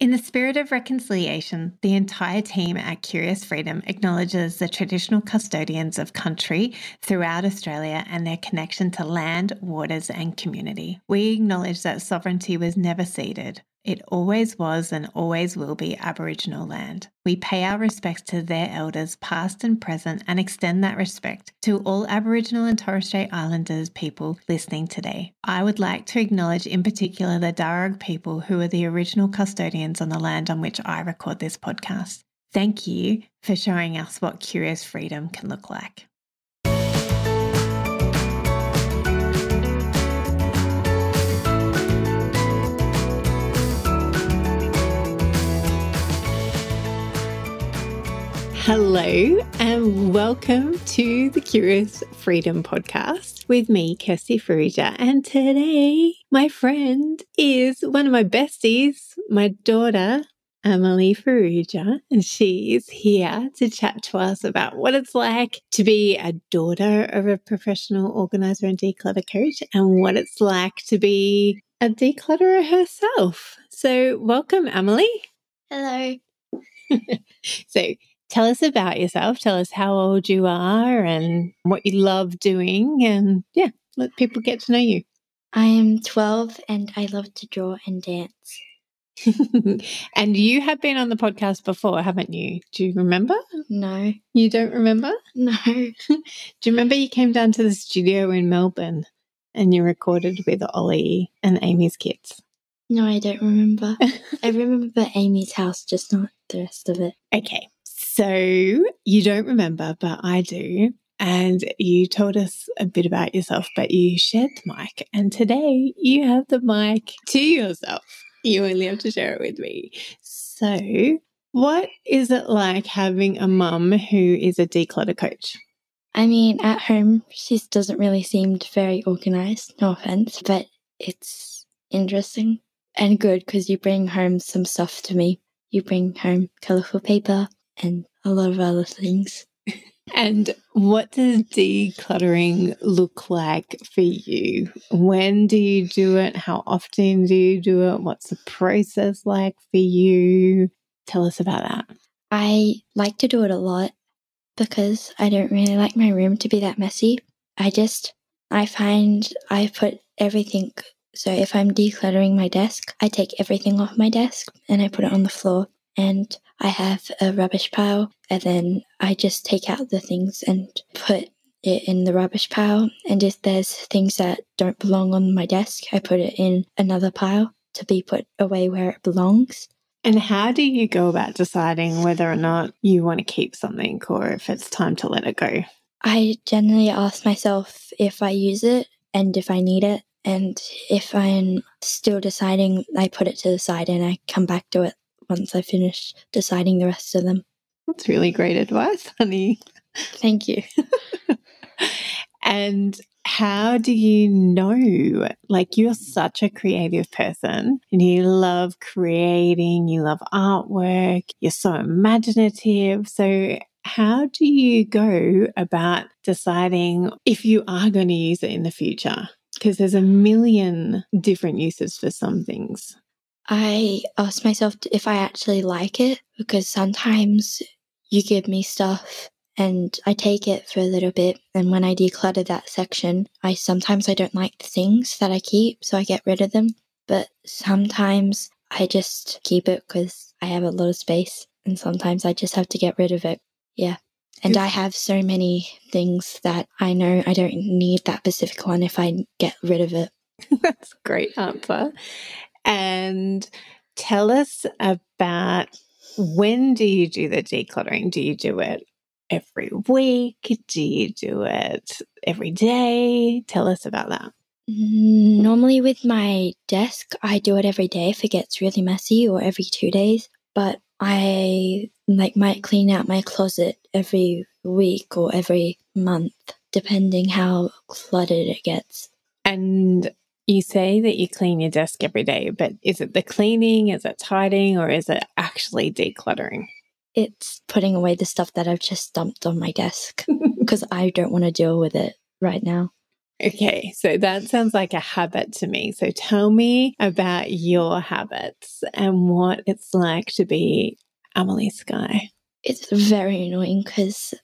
In the spirit of reconciliation, the entire team at Curious Freedom acknowledges the traditional custodians of country throughout Australia and their connection to land, waters, and community. We acknowledge that sovereignty was never ceded. It always was and always will be Aboriginal land. We pay our respects to their elders, past and present, and extend that respect to all Aboriginal and Torres Strait Islanders people listening today. I would like to acknowledge in particular the Darug people who are the original custodians on the land on which I record this podcast. Thank you for showing us what curious freedom can look like. Hello, and welcome to the Curious Freedom Podcast with me, Kirsty Farrugia. And today, my friend is one of my besties, my daughter, Amelie Farrugia, and she is here to chat to us about what it's like to be a daughter of a professional organizer and declutter coach and what it's like to be a declutterer herself. So, welcome, Amelie. Hello. so, Tell us about yourself. Tell us how old you are and what you love doing. And yeah, let people get to know you. I am 12 and I love to draw and dance. and you have been on the podcast before, haven't you? Do you remember? No. You don't remember? No. Do you remember you came down to the studio in Melbourne and you recorded with Ollie and Amy's kids? No, I don't remember. I remember Amy's house, just not the rest of it. Okay. So you don't remember, but I do. And you told us a bit about yourself, but you shared the mic. And today you have the mic to yourself. You only have to share it with me. So, what is it like having a mum who is a declutter coach? I mean, at home, she doesn't really seem very organized, no offense, but it's interesting and good because you bring home some stuff to me. You bring home colorful paper, and a lot of other things. And what does decluttering look like for you? When do you do it? How often do you do it? What's the process like for you? Tell us about that. I like to do it a lot because I don't really like my room to be that messy. I just, I find I put everything. So if I'm decluttering my desk, I take everything off my desk and I put it on the floor and I have a rubbish pile, and then I just take out the things and put it in the rubbish pile. And if there's things that don't belong on my desk, I put it in another pile to be put away where it belongs. And how do you go about deciding whether or not you want to keep something or if it's time to let it go? I generally ask myself if I use it and if I need it. And if I'm still deciding, I put it to the side and I come back to it once I finish deciding the rest of them. That's really great advice, honey. Thank you. and how do you know? Like, you're such a creative person and you love creating, you love artwork, you're so imaginative. So, how do you go about deciding if you are going to use it in the future? Because there's a million different uses for some things. I ask myself if I actually like it because sometimes you give me stuff and I take it for a little bit and when I declutter that section, I sometimes I don't like the things that I keep, so I get rid of them, but sometimes I just keep it cuz I have a lot of space and sometimes I just have to get rid of it. Yeah. And I have so many things that I know I don't need that specific one if I get rid of it. That's a great answer and tell us about when do you do the decluttering? Do you do it every week? Do you do it every day? Tell us about that. Mm, normally, with my desk, I do it every day if it gets really messy or every two days. But I like might clean out my closet every week or every month, depending how cluttered it gets. And you say that you clean your desk every day, but is it the cleaning, is it tidying, or is it actually decluttering? It's putting away the stuff that I've just dumped on my desk because I don't want to deal with it right now. Okay, so that sounds like a habit to me. So tell me about your habits and what it's like to be Amelie Sky. It's very annoying because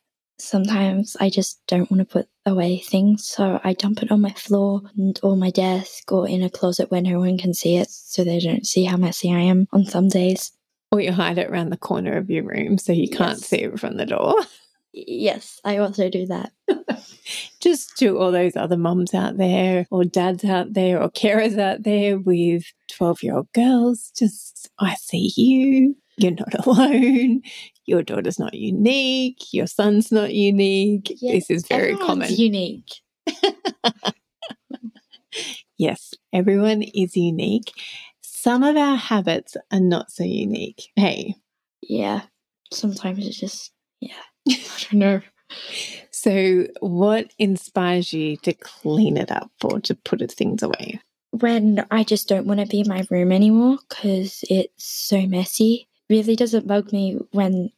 sometimes I just don't want to put away things. So I dump it on my floor and, or my desk or in a closet where no one can see it so they don't see how messy I am on some days. Or you hide it around the corner of your room so you can't Yes. see it from the door. Yes, I also do that. Just to all those other mums out there, or dads out there, or carers out there with 12 year old girls, just I see you. You're not alone. Your daughter's not unique. Your son's not unique. this is very common. Unique. Yes, everyone is unique. Some of our habits are not so unique. Hey, Yeah. Sometimes it's just, yeah. I don't know. so what inspires you to clean it up or to put things away? When I just don't want to be in my room anymore because it's so messy. Really doesn't bug me when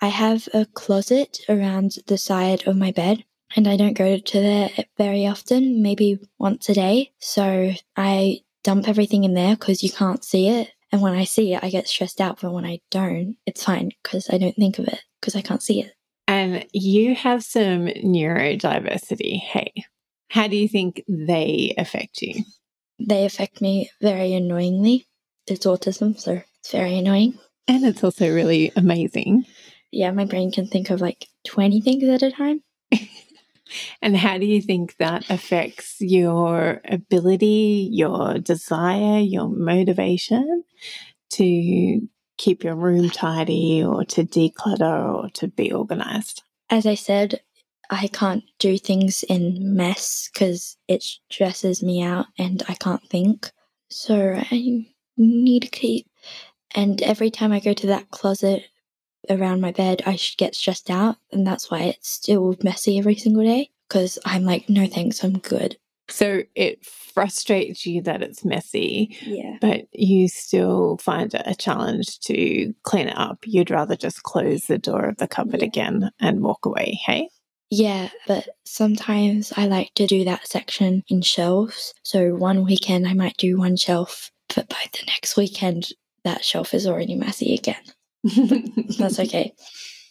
I have a closet around the side of my bed and I don't go to there very often, maybe once a day. So I dump everything in there because you can't see it. And when I see it, I get stressed out. But when I don't, it's fine because I don't think of it because I can't see it. And you have some neurodiversity. Hey, how do you think they affect you? They affect me very annoyingly. It's autism, so it's very annoying. And it's also really amazing. Yeah, my brain can think of like 20 things at a time. And how do you think that affects your ability, your desire, your motivation to keep your room tidy or to declutter or to be organized? As I said, I can't do things in mess because it stresses me out and I can't think. So I need to keep. And every time I go to that closet around my bed, I get stressed out. And that's why it's still messy every single day because I'm like, no thanks, I'm good. So it frustrates you that it's messy, Yeah. but you still find it a challenge to clean it up. You'd rather just close the door of the cupboard Yeah. again and walk away, hey? Yeah, but sometimes I like to do that section in shelves. So one weekend I might do one shelf, but by the next weekend that shelf is already messy again. That's okay.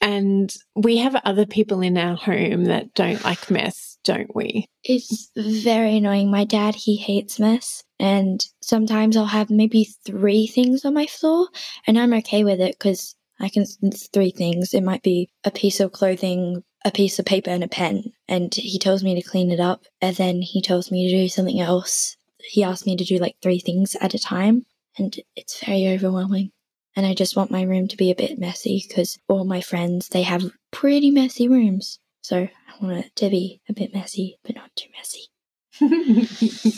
And we have other people in our home that don't like mess, don't we? It's very annoying. My dad, he hates mess. And sometimes I'll have maybe three things on my floor, and I'm okay with it because I can, it's three things. It might be a piece of clothing, a piece of paper, and a pen. And he tells me to clean it up, and then he tells me to do something else. He asked me to do like three things at a time, and it's very overwhelming. And I just want my room to be a bit messy because all my friends, they have pretty messy rooms. So I want it to be a bit messy, but not too messy.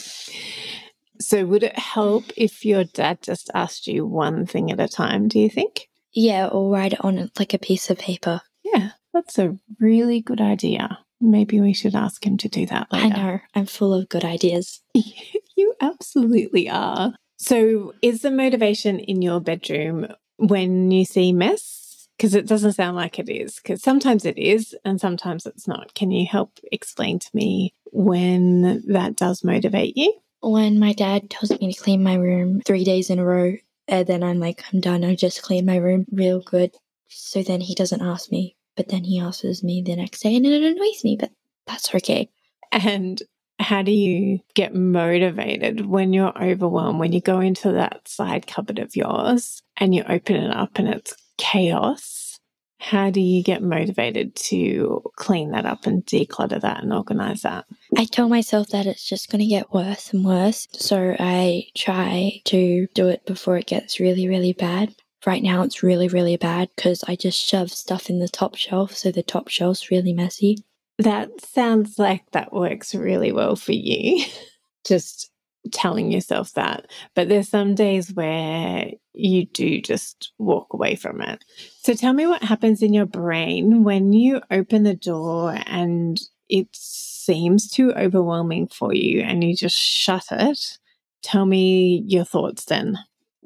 so, would it help if your dad just asked you one thing at a time, do you think? Yeah, or write it on like a piece of paper. Yeah, that's a really good idea. Maybe we should ask him to do that later. I know, I'm full of good ideas. you absolutely are. So, is the motivation in your bedroom when you see mess? Because it doesn't sound like it is, because sometimes it is and sometimes it's not. Can you help explain to me when that does motivate you? When my dad tells me to clean my room three days in a row, and then I'm like, I'm done, I just cleaned my room real good. So then he doesn't ask me, but then he asks me the next day and it annoys me, but that's okay. And how do you get motivated when you're overwhelmed, when you go into that side cupboard of yours and you open it up and it's chaos? How do you get motivated to clean that up and declutter that and organize that? I tell myself that it's just going to get worse and worse. So I try to do it before it gets really, really bad. Right now, it's really, really bad because I just shove stuff in the top shelf. So the top shelf's really messy. That sounds like that works really well for you. just telling yourself that. But there's some days where you do just walk away from it. So tell me what happens in your brain when you open the door and it seems too overwhelming for you and you just shut it. Tell me your thoughts then.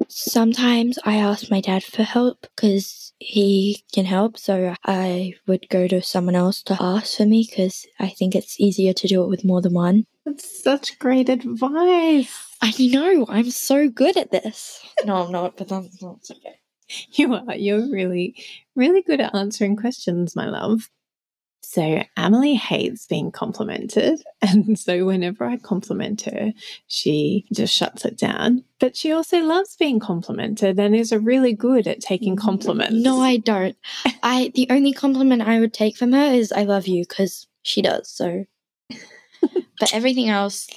Sometimes I ask my dad for help because he can help. So I would go to someone else to ask for me because I think it's easier to do it with more than one. That's such great advice. I know, I'm so good at this. No, I'm not, but that's not okay. You are. You're really, really good at answering questions, my love. So Amelie hates being complimented. And so whenever I compliment her, she just shuts it down. But she also loves being complimented and is really good at taking compliments. No, I don't. I the only compliment I would take from her is I love you because she does. So but everything else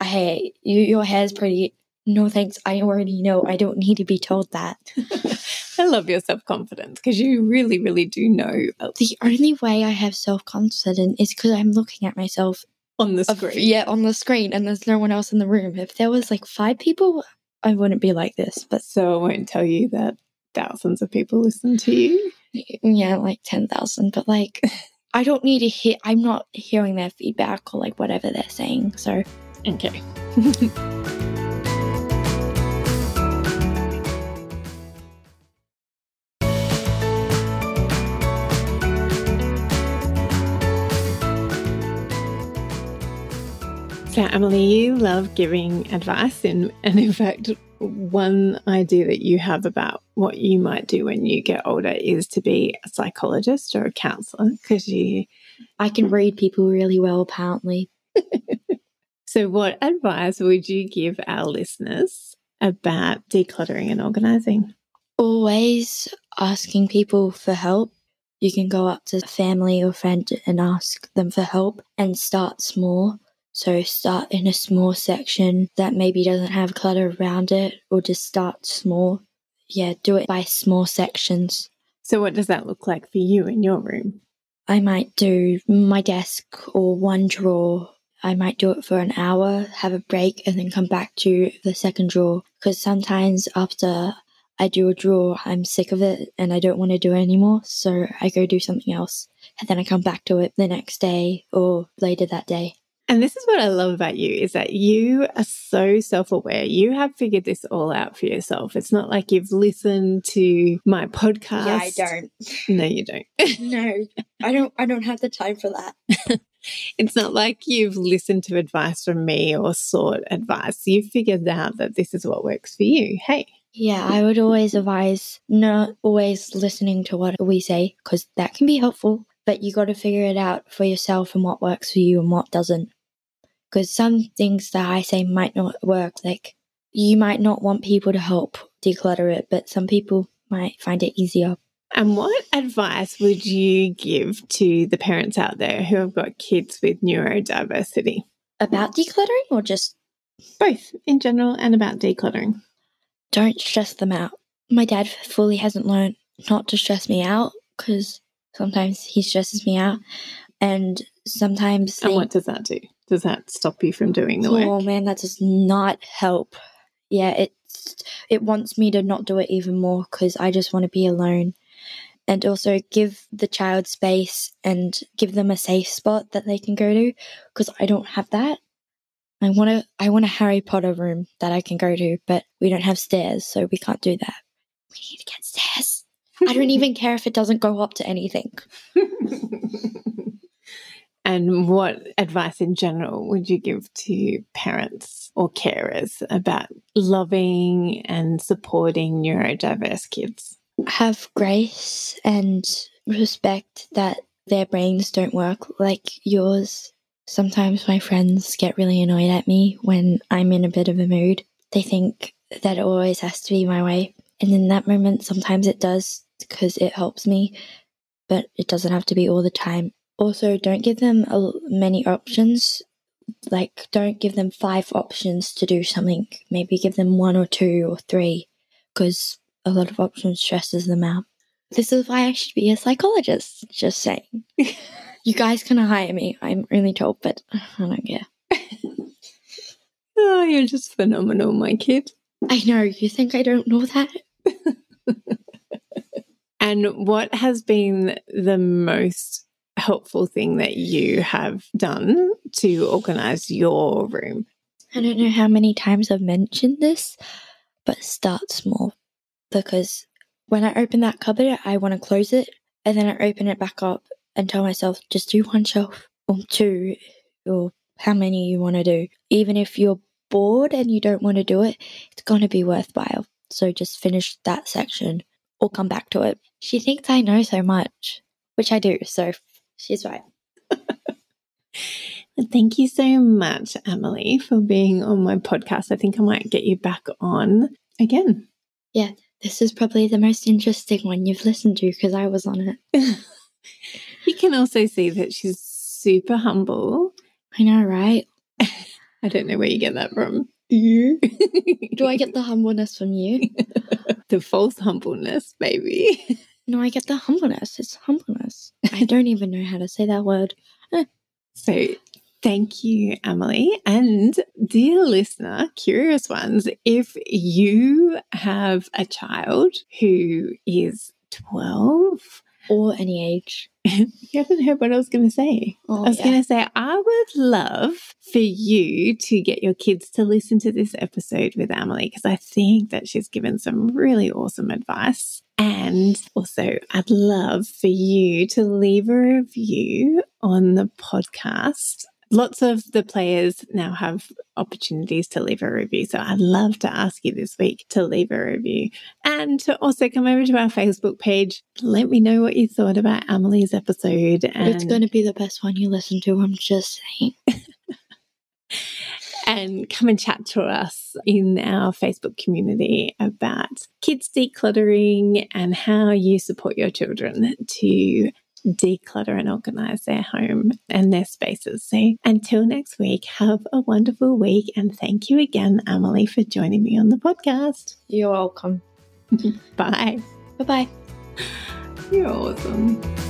I hate. You your hair's pretty. No thanks. I already know. I don't need to be told that. I love your self confidence because you really, really do know. The only way I have self confidence is because I'm looking at myself on the screen. Of, yeah, on the screen, and there's no one else in the room. If there was like five people, I wouldn't be like this. But so I won't tell you that thousands of people listen to you. Yeah, like ten thousand. But like, I don't need to hear. I'm not hearing their feedback or like whatever they're saying. So okay. So, Amelie, you love giving advice, and, and in fact, one idea that you have about what you might do when you get older is to be a psychologist or a counselor because you. I can read people really well, apparently. so, what advice would you give our listeners about decluttering and organizing? Always asking people for help. You can go up to family or friend and ask them for help and start small so start in a small section that maybe doesn't have clutter around it, or just start small. Yeah, do it by small sections. So, what does that look like for you in your room? I might do my desk or one drawer. I might do it for an hour, have a break, and then come back to the second drawer. Because sometimes after I do a drawer, I'm sick of it and I don't want to do it anymore. So I go do something else. And then I come back to it the next day or later that day. And this is what I love about you is that you are so self-aware. You have figured this all out for yourself. It's not like you've listened to my podcast. Yeah, I don't. No, you don't. no. I don't I don't have the time for that. it's not like you've listened to advice from me or sought advice. You've figured out that this is what works for you. Hey. Yeah, I would always advise not always listening to what we say because that can be helpful, but you got to figure it out for yourself and what works for you and what doesn't because some things that I say might not work. Like you might not want people to help declutter it, but some people might find it easier. And what advice would you give to the parents out there who have got kids with neurodiversity? About decluttering or just? Both in general and about decluttering. Don't stress them out. My dad fully hasn't learned not to stress me out because sometimes he stresses me out. And sometimes. And they, what does that do? Does that stop you from doing the oh, work? Oh man, that does not help. Yeah, it it wants me to not do it even more because I just want to be alone. And also give the child space and give them a safe spot that they can go to because I don't have that. I want to I want a Harry Potter room that I can go to, but we don't have stairs, so we can't do that. We need to get stairs. I don't even care if it doesn't go up to anything. And what advice in general would you give to parents or carers about loving and supporting neurodiverse kids? Have grace and respect that their brains don't work like yours. Sometimes my friends get really annoyed at me when I'm in a bit of a mood. They think that it always has to be my way. And in that moment, sometimes it does because it helps me, but it doesn't have to be all the time also don't give them many options like don't give them five options to do something maybe give them one or two or three because a lot of options stresses them out this is why i should be a psychologist just saying you guys can hire me i'm really told but i don't care Oh, you're just phenomenal, my kid. I know. You think I don't know that? and what has been the most helpful thing that you have done to organize your room? I don't know how many times I've mentioned this, but start small because when I open that cupboard, I want to close it and then I open it back up and tell myself just do one shelf or two or how many you want to do. Even if you're bored and you don't want to do it, it's going to be worthwhile. So just finish that section or come back to it. She thinks I know so much, which I do. So she's right. Thank you so much, Amelie, for being on my podcast. I think I might get you back on again. Yeah, this is probably the most interesting one you've listened to because I was on it. you can also see that she's super humble. I know, right? I don't know where you get that from. You? Do I get the humbleness from you? the false humbleness, maybe. No, I get the humbleness. It's humbleness. I don't even know how to say that word. Eh. so, thank you, Amelie. And dear listener, curious ones, if you have a child who is 12 or any age. you haven't heard what I was going to say. Oh, I was yeah. going to say, I would love for you to get your kids to listen to this episode with Amelie because I think that she's given some really awesome advice. And also, I'd love for you to leave a review on the podcast lots of the players now have opportunities to leave a review. So I'd love to ask you this week to leave a review and to also come over to our Facebook page. Let me know what you thought about Amelie's episode. And it's going to be the best one you listen to. I'm just saying. and come and chat to us in our Facebook community about kids decluttering and how you support your children to declutter and organize their home and their spaces. So until next week, have a wonderful week. And thank you again, Amelie, for joining me on the podcast. You're welcome. Bye. Bye bye. You're awesome.